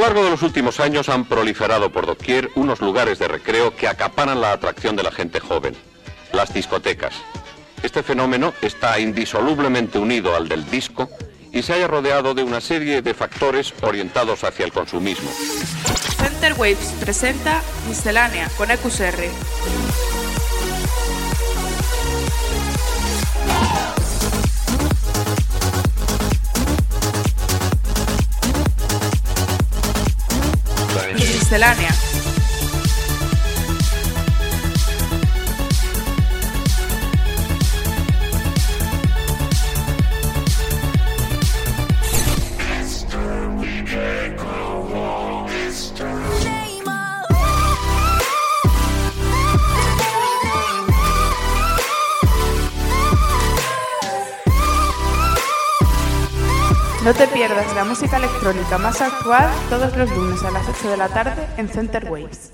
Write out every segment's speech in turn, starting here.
largo de los últimos años han proliferado por doquier unos lugares de recreo que acaparan la atracción de la gente joven, las discotecas. Este fenómeno está indisolublemente unido al del disco y se haya rodeado de una serie de factores orientados hacia el consumismo. Center Waves presenta Miscelánea con EQSR. Miscelánea. La música electrónica más actual todos los lunes a las 8 de la tarde en Center Waves.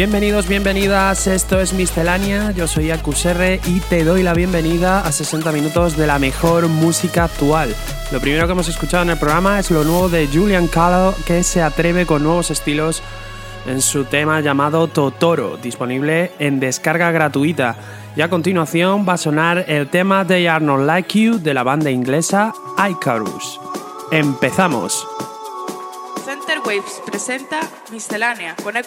Bienvenidos, bienvenidas, esto es Miscelánea, yo soy Acusr y te doy la bienvenida a 60 minutos de la mejor música actual. Lo primero que hemos escuchado en el programa es lo nuevo de Julian Callow que se atreve con nuevos estilos en su tema llamado Totoro, disponible en descarga gratuita. Y a continuación va a sonar el tema de Are Not Like You de la banda inglesa Icarus. Empezamos. Center Waves presenta Miscelánea con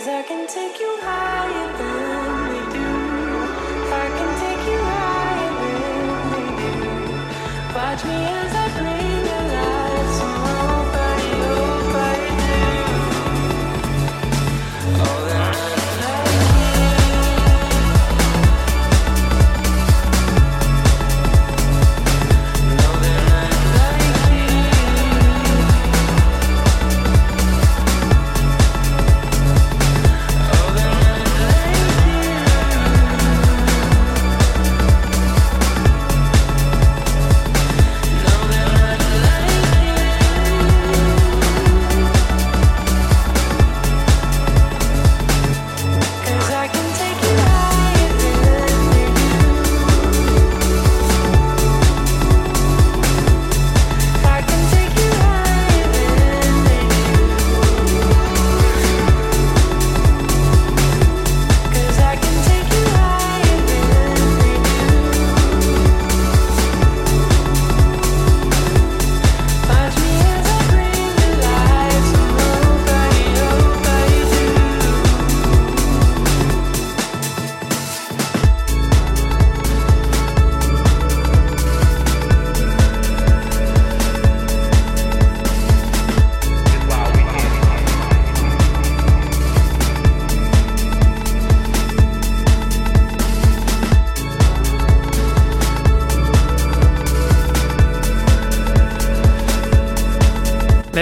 EQSR. Le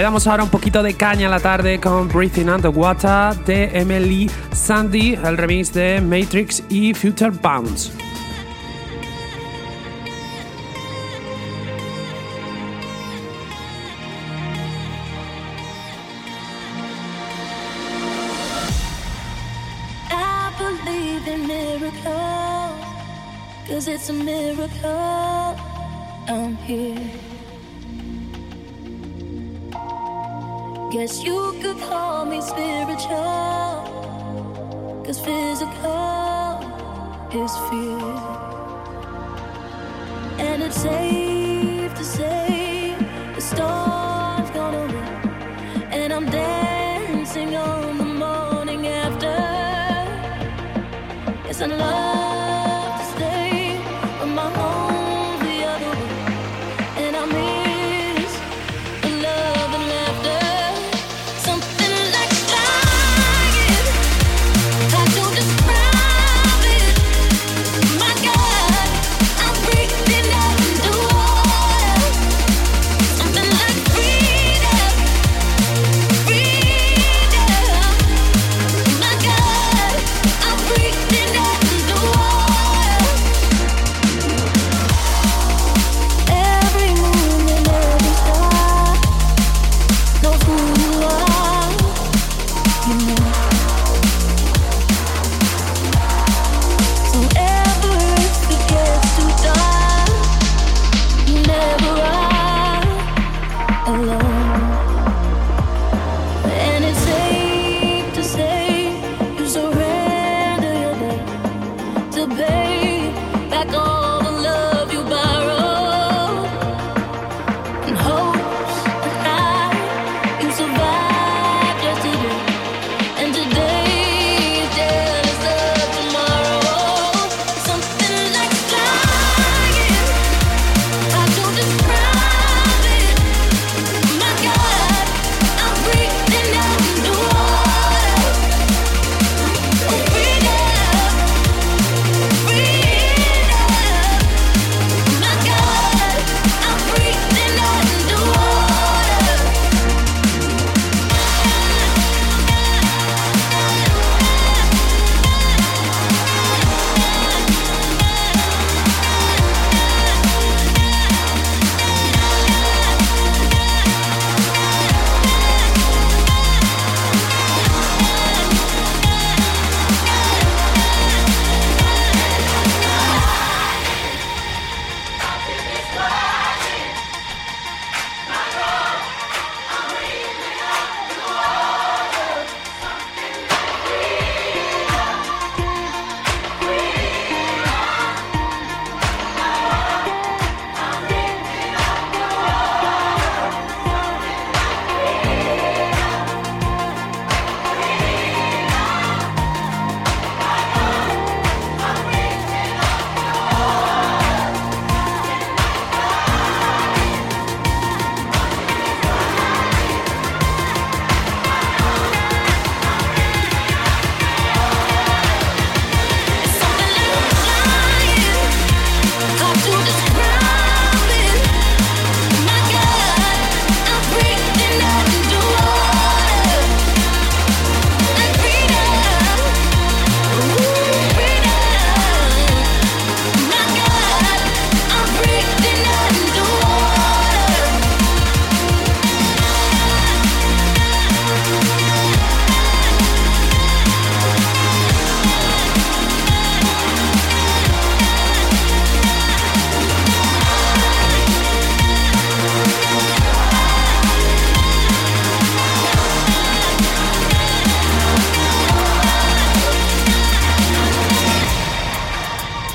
damos ahora un poquito de caña a la tarde con Breathing Underwater de Emily Sandy, el remix de Matrix y Future Bounce.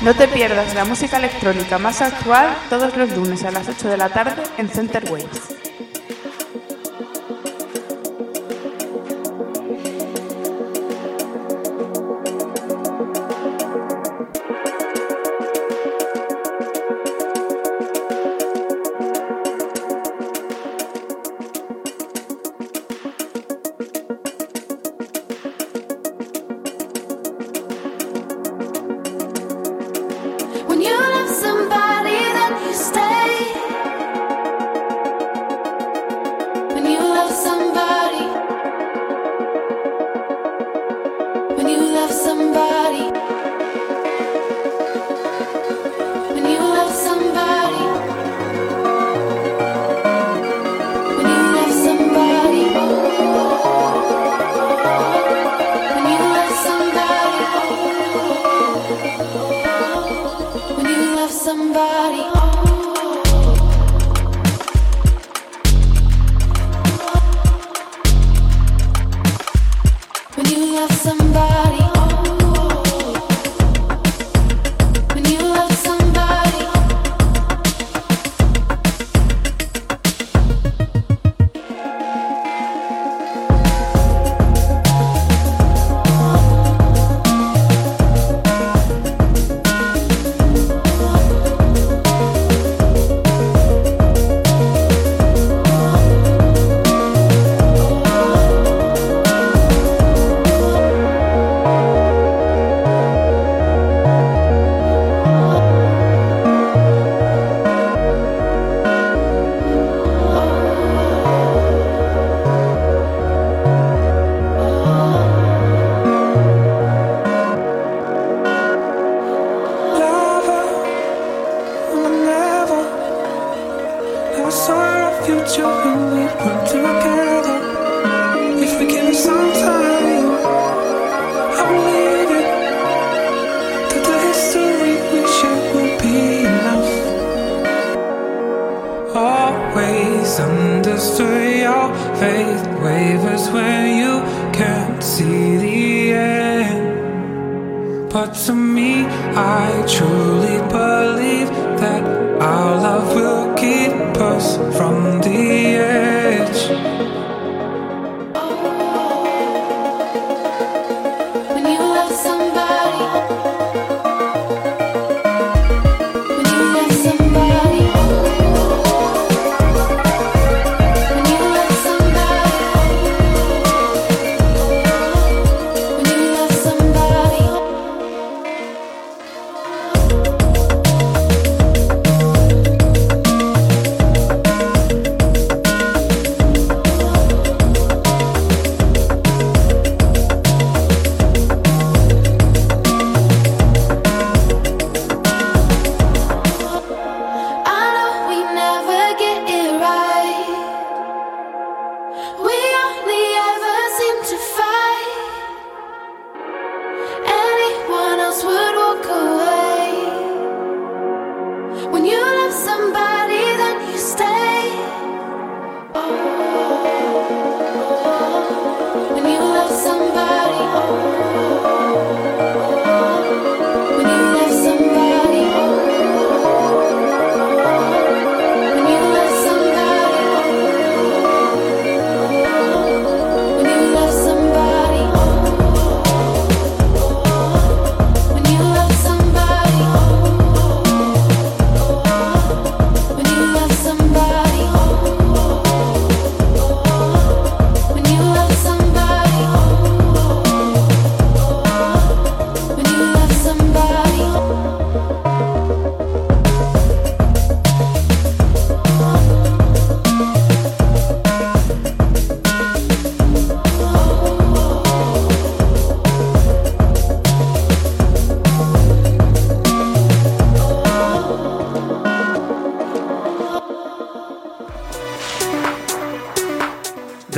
No te pierdas la música electrónica más actual todos los lunes a las 8 de la tarde en Center Waves. somebody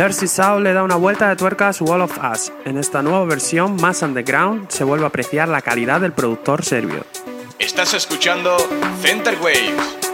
Jersey Soul le da una vuelta de tuerca a su of Us. En esta nueva versión más underground se vuelve a apreciar la calidad del productor serbio. Estás escuchando Center Waves.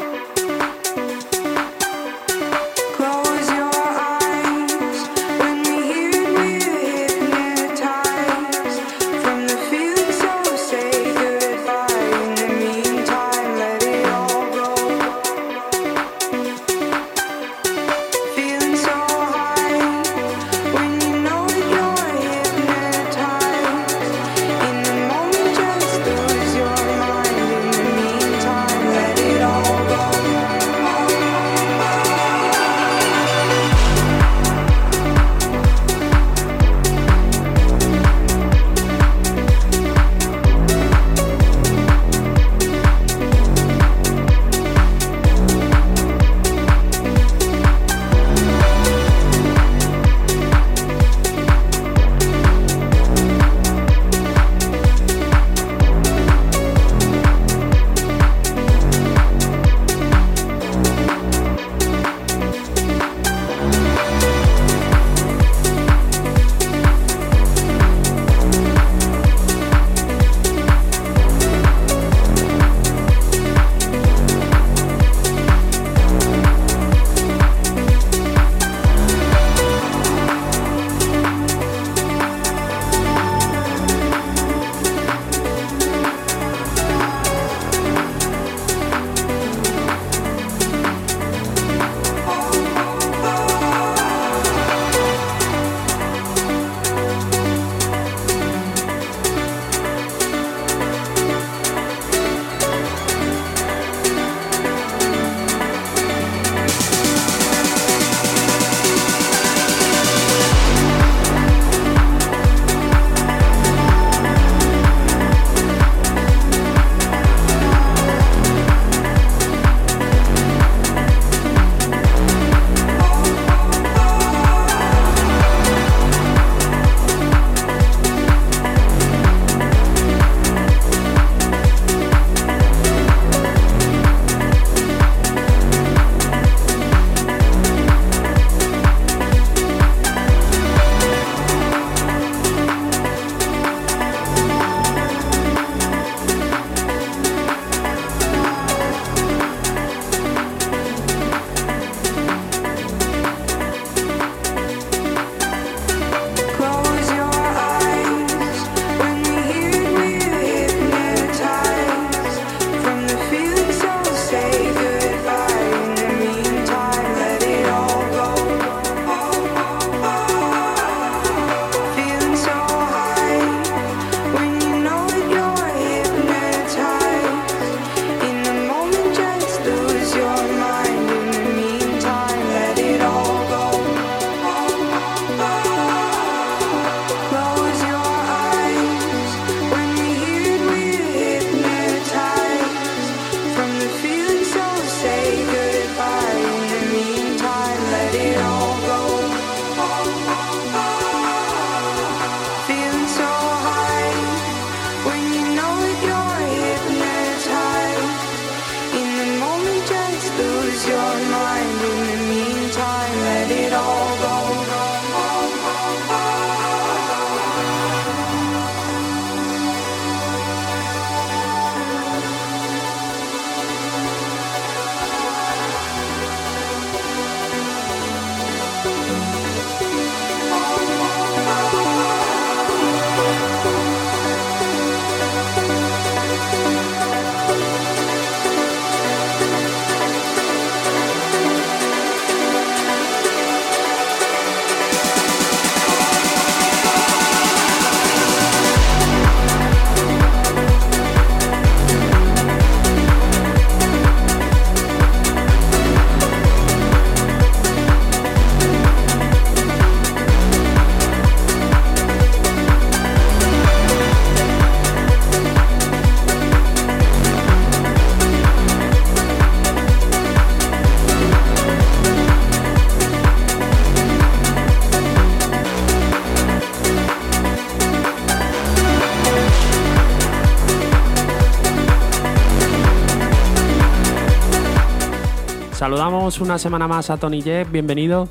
Saludamos una semana más a Tony Jeff, bienvenido.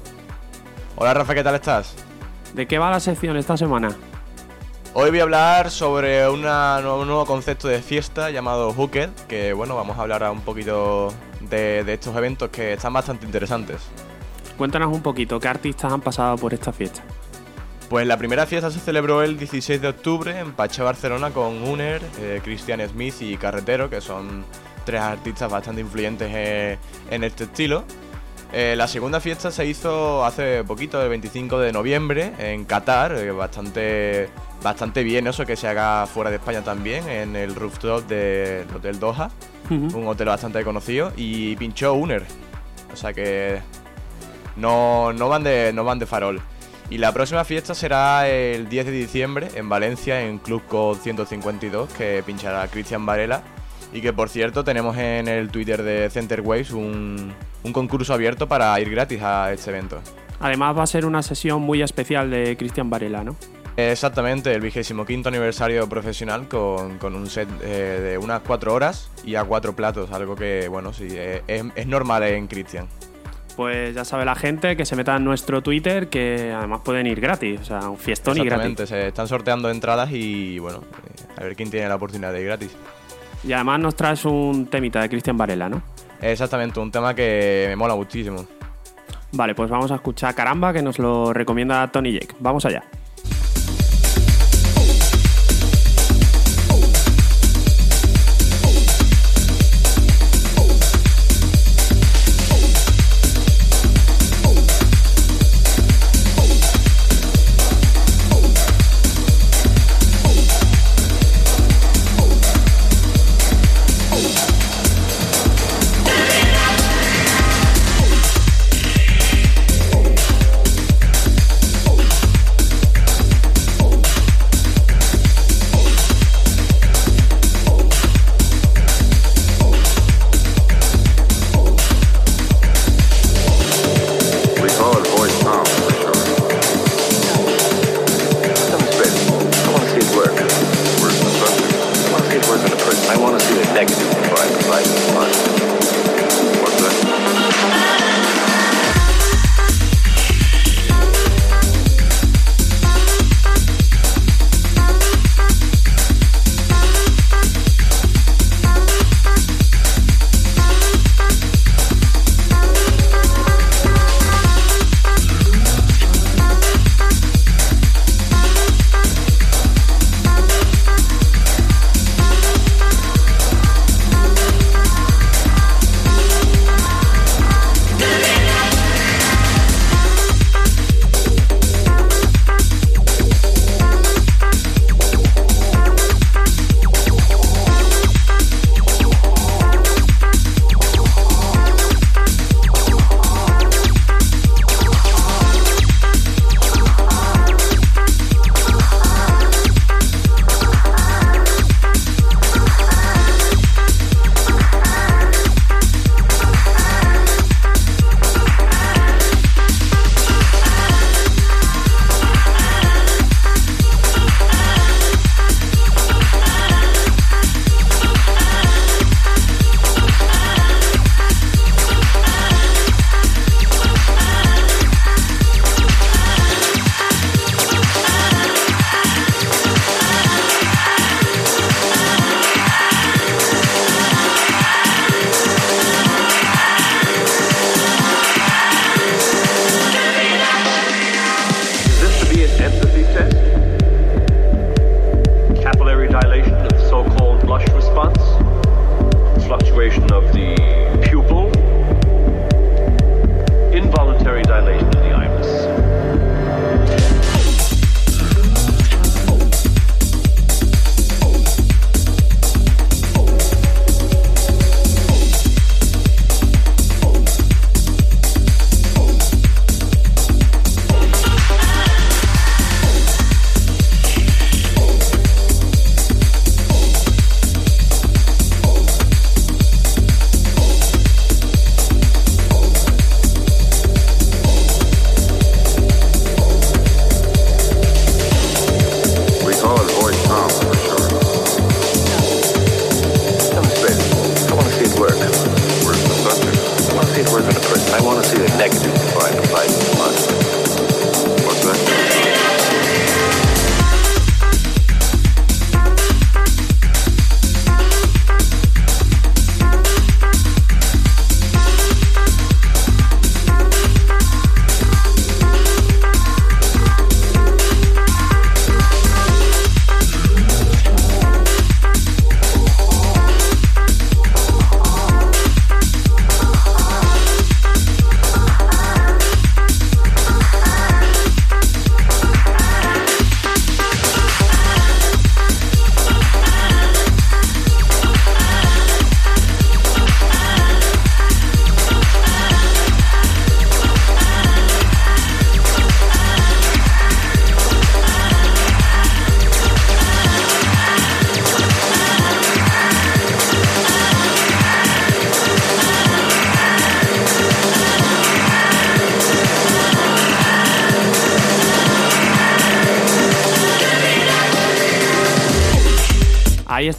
Hola Rafa, ¿qué tal estás? ¿De qué va la sección esta semana? Hoy voy a hablar sobre una- un nuevo concepto de fiesta llamado Hooked, que bueno, vamos a hablar un poquito de, de estos eventos que están bastante interesantes. Cuéntanos un poquito, ¿qué artistas han pasado por esta fiesta? Pues la primera fiesta se celebró el 16 de octubre en Pache, Barcelona, con Uner, eh, Christian Smith y Carretero, que son tres artistas bastante influyentes eh, en este estilo. Eh, la segunda fiesta se hizo hace poquito, el 25 de noviembre, en Qatar, eh, bastante, bastante bien eso que se haga fuera de España también, en el rooftop del Hotel Doha, un hotel bastante conocido, y pinchó Uner. O sea que no, no, van de, no van de farol. Y la próxima fiesta será el 10 de diciembre en Valencia, en Club Code 152, que pinchará Cristian Varela. Y que por cierto tenemos en el Twitter de Center Waves un, un concurso abierto para ir gratis a este evento. Además va a ser una sesión muy especial de Cristian Varela, ¿no? Exactamente, el vigésimo quinto aniversario profesional con, con un set eh, de unas cuatro horas y a cuatro platos, algo que, bueno, sí, eh, es, es normal en Cristian. Pues ya sabe la gente que se meta en nuestro Twitter, que además pueden ir gratis, o sea, un fiestón y Exactamente, gratis. se están sorteando entradas y, bueno, eh, a ver quién tiene la oportunidad de ir gratis. Y además nos traes un temita de Cristian Varela, ¿no? Exactamente, un tema que me mola muchísimo. Vale, pues vamos a escuchar Caramba, que nos lo recomienda Tony Jake. Vamos allá.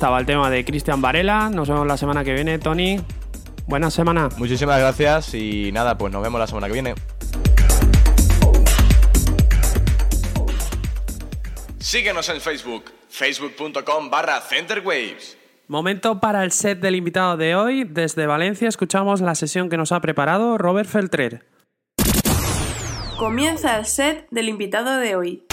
estaba el tema de Cristian Varela. Nos vemos la semana que viene, Tony. Buena semana. Muchísimas gracias y nada, pues nos vemos la semana que viene. Síguenos en Facebook, facebook.com barra centerwaves. Momento para el set del invitado de hoy. Desde Valencia escuchamos la sesión que nos ha preparado Robert Feltrer. Comienza el set del invitado de hoy.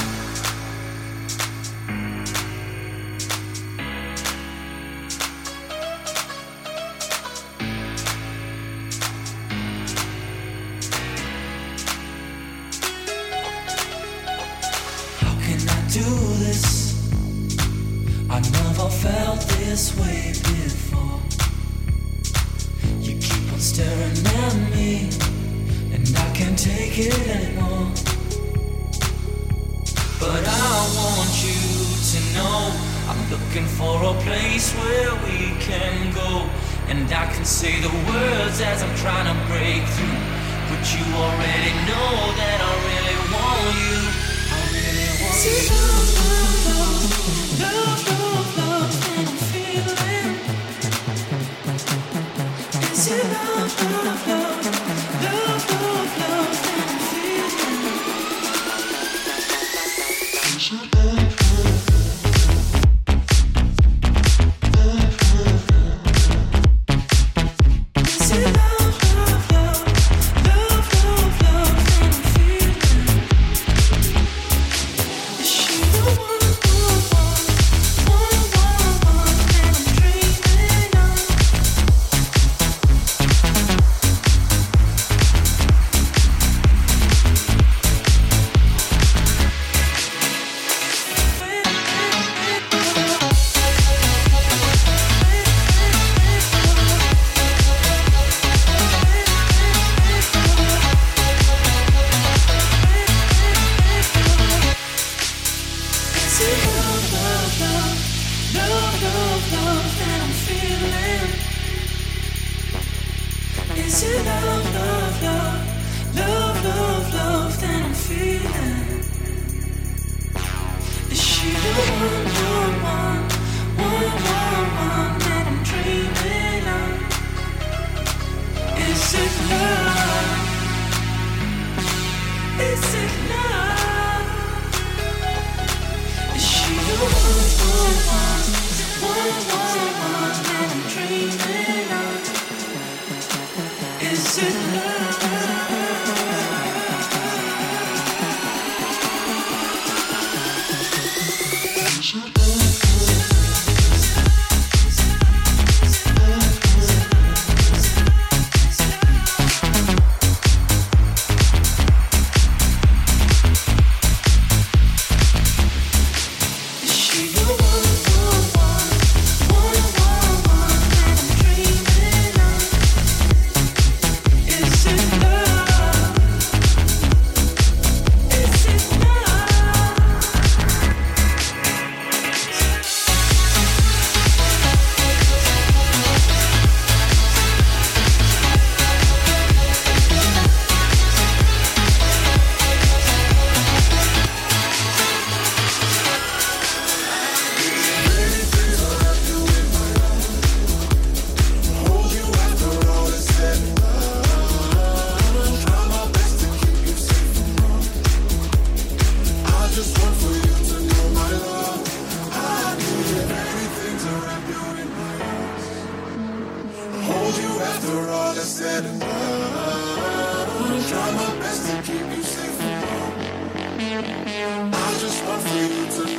After all is said and done, I'll try my best to keep you safe from harm. I just want for you to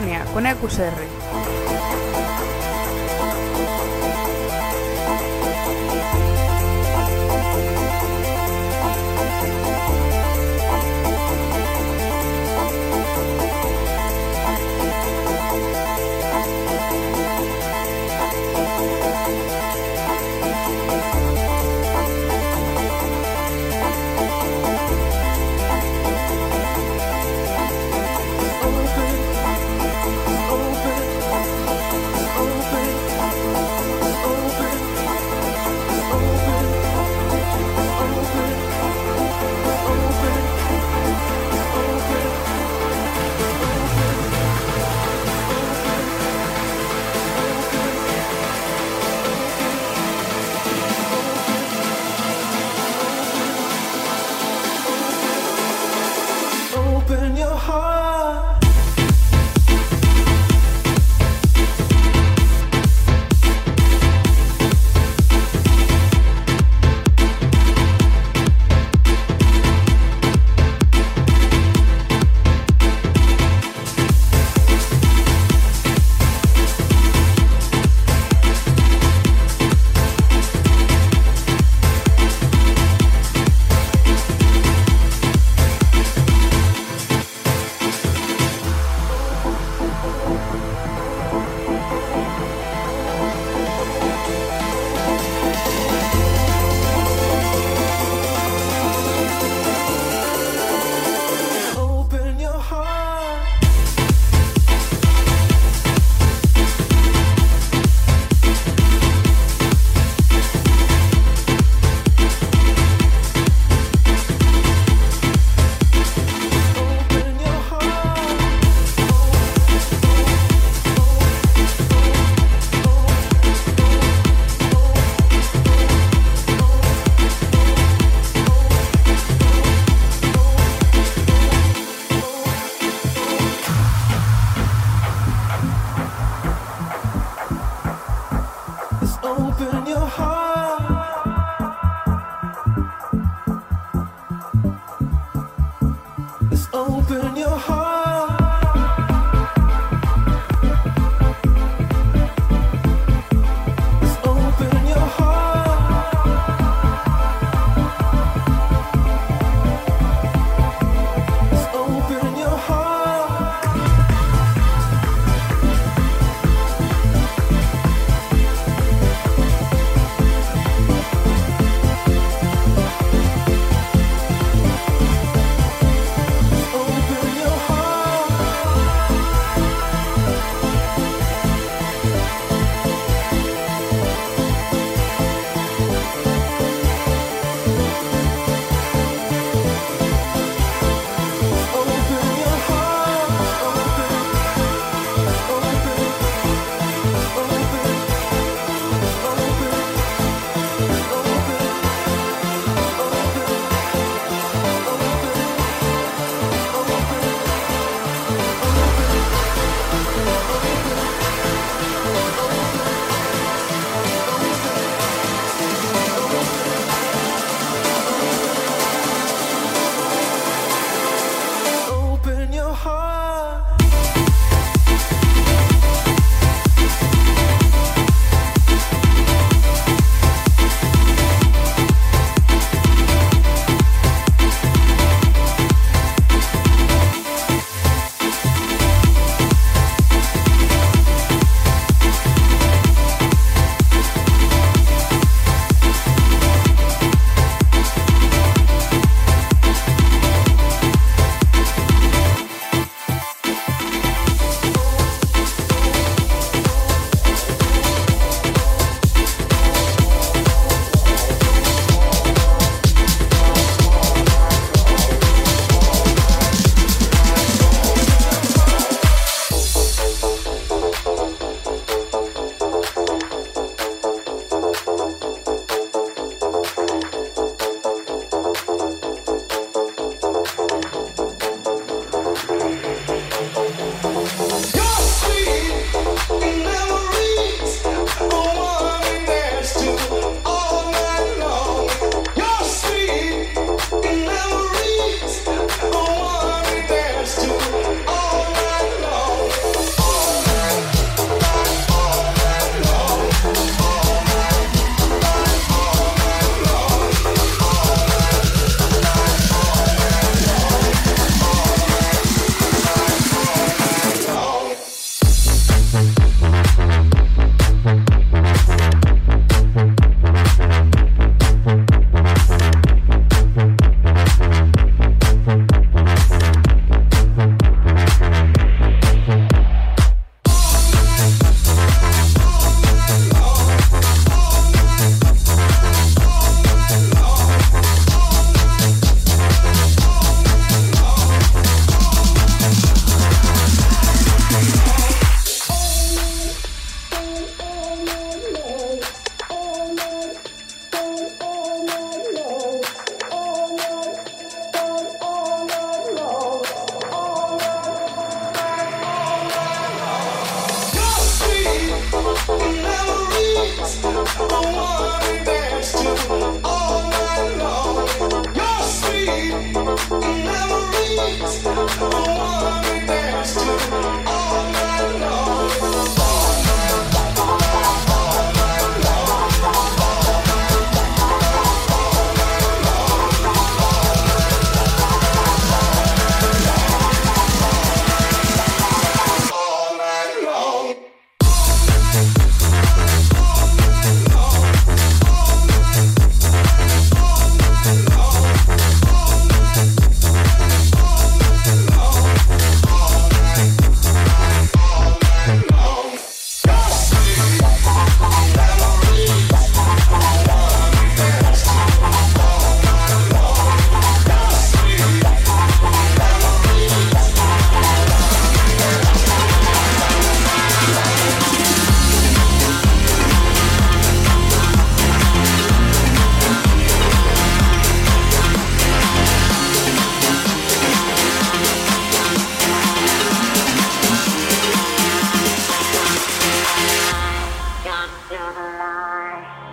Miscelánea con EQSR.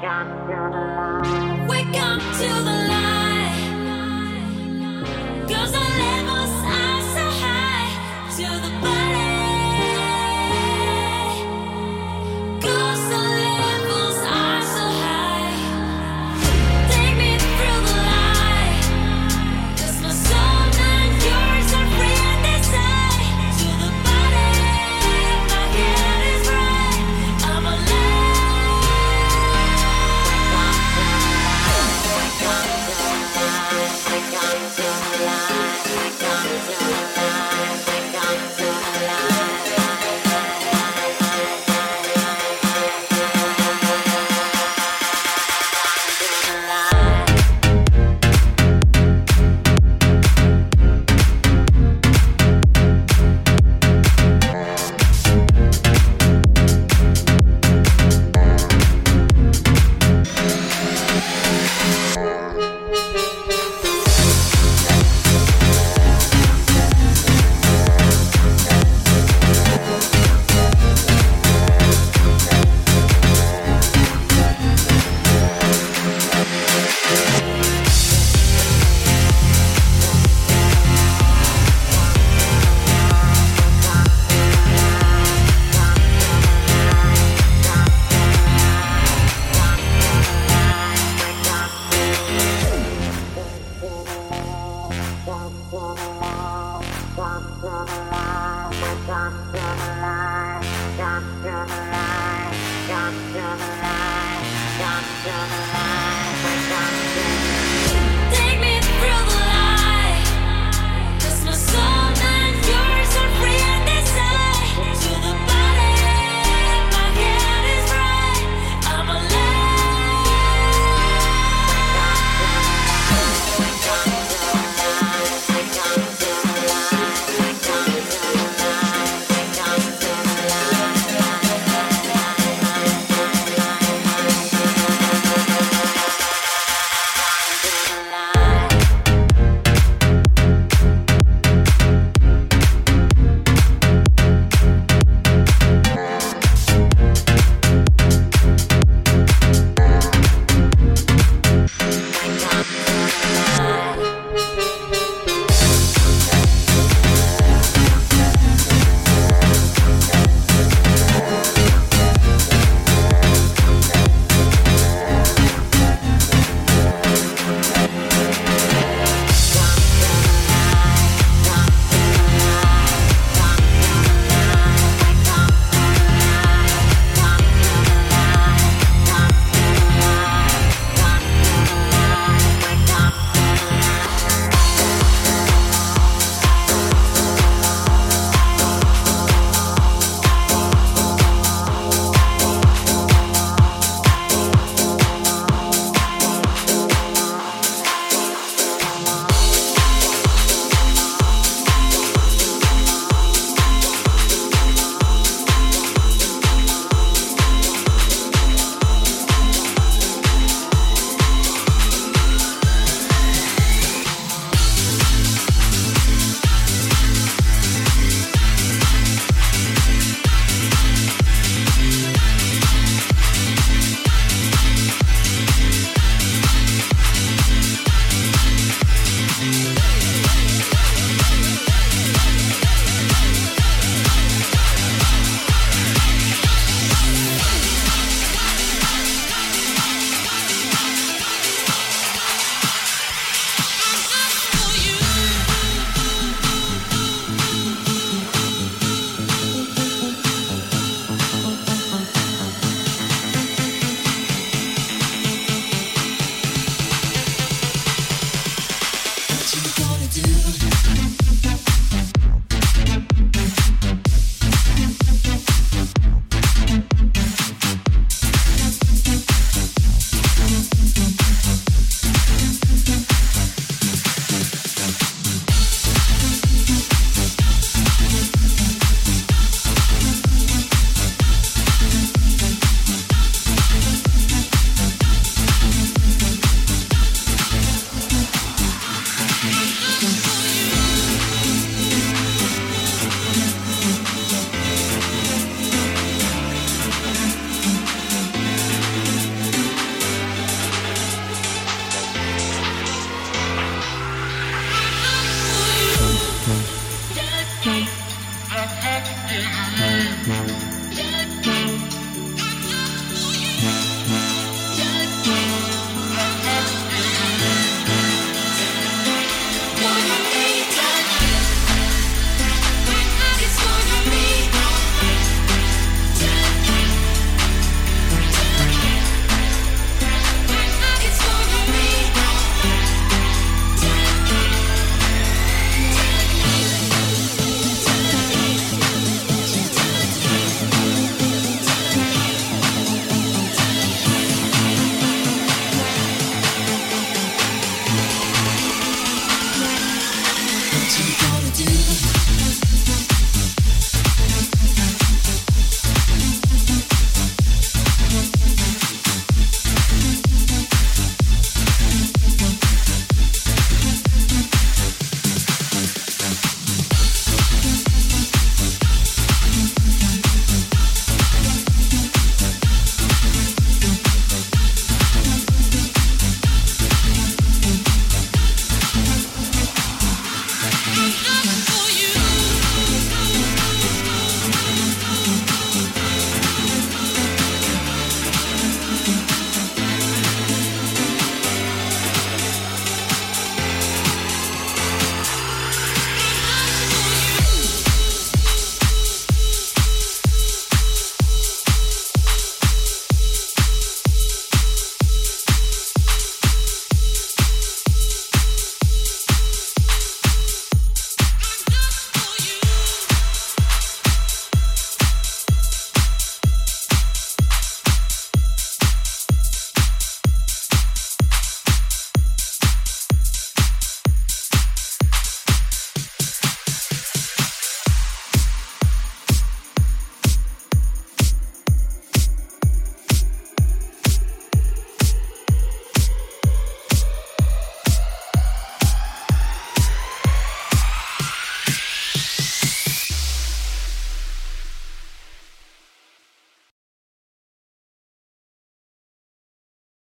Wake up to the light. 'Cause the levels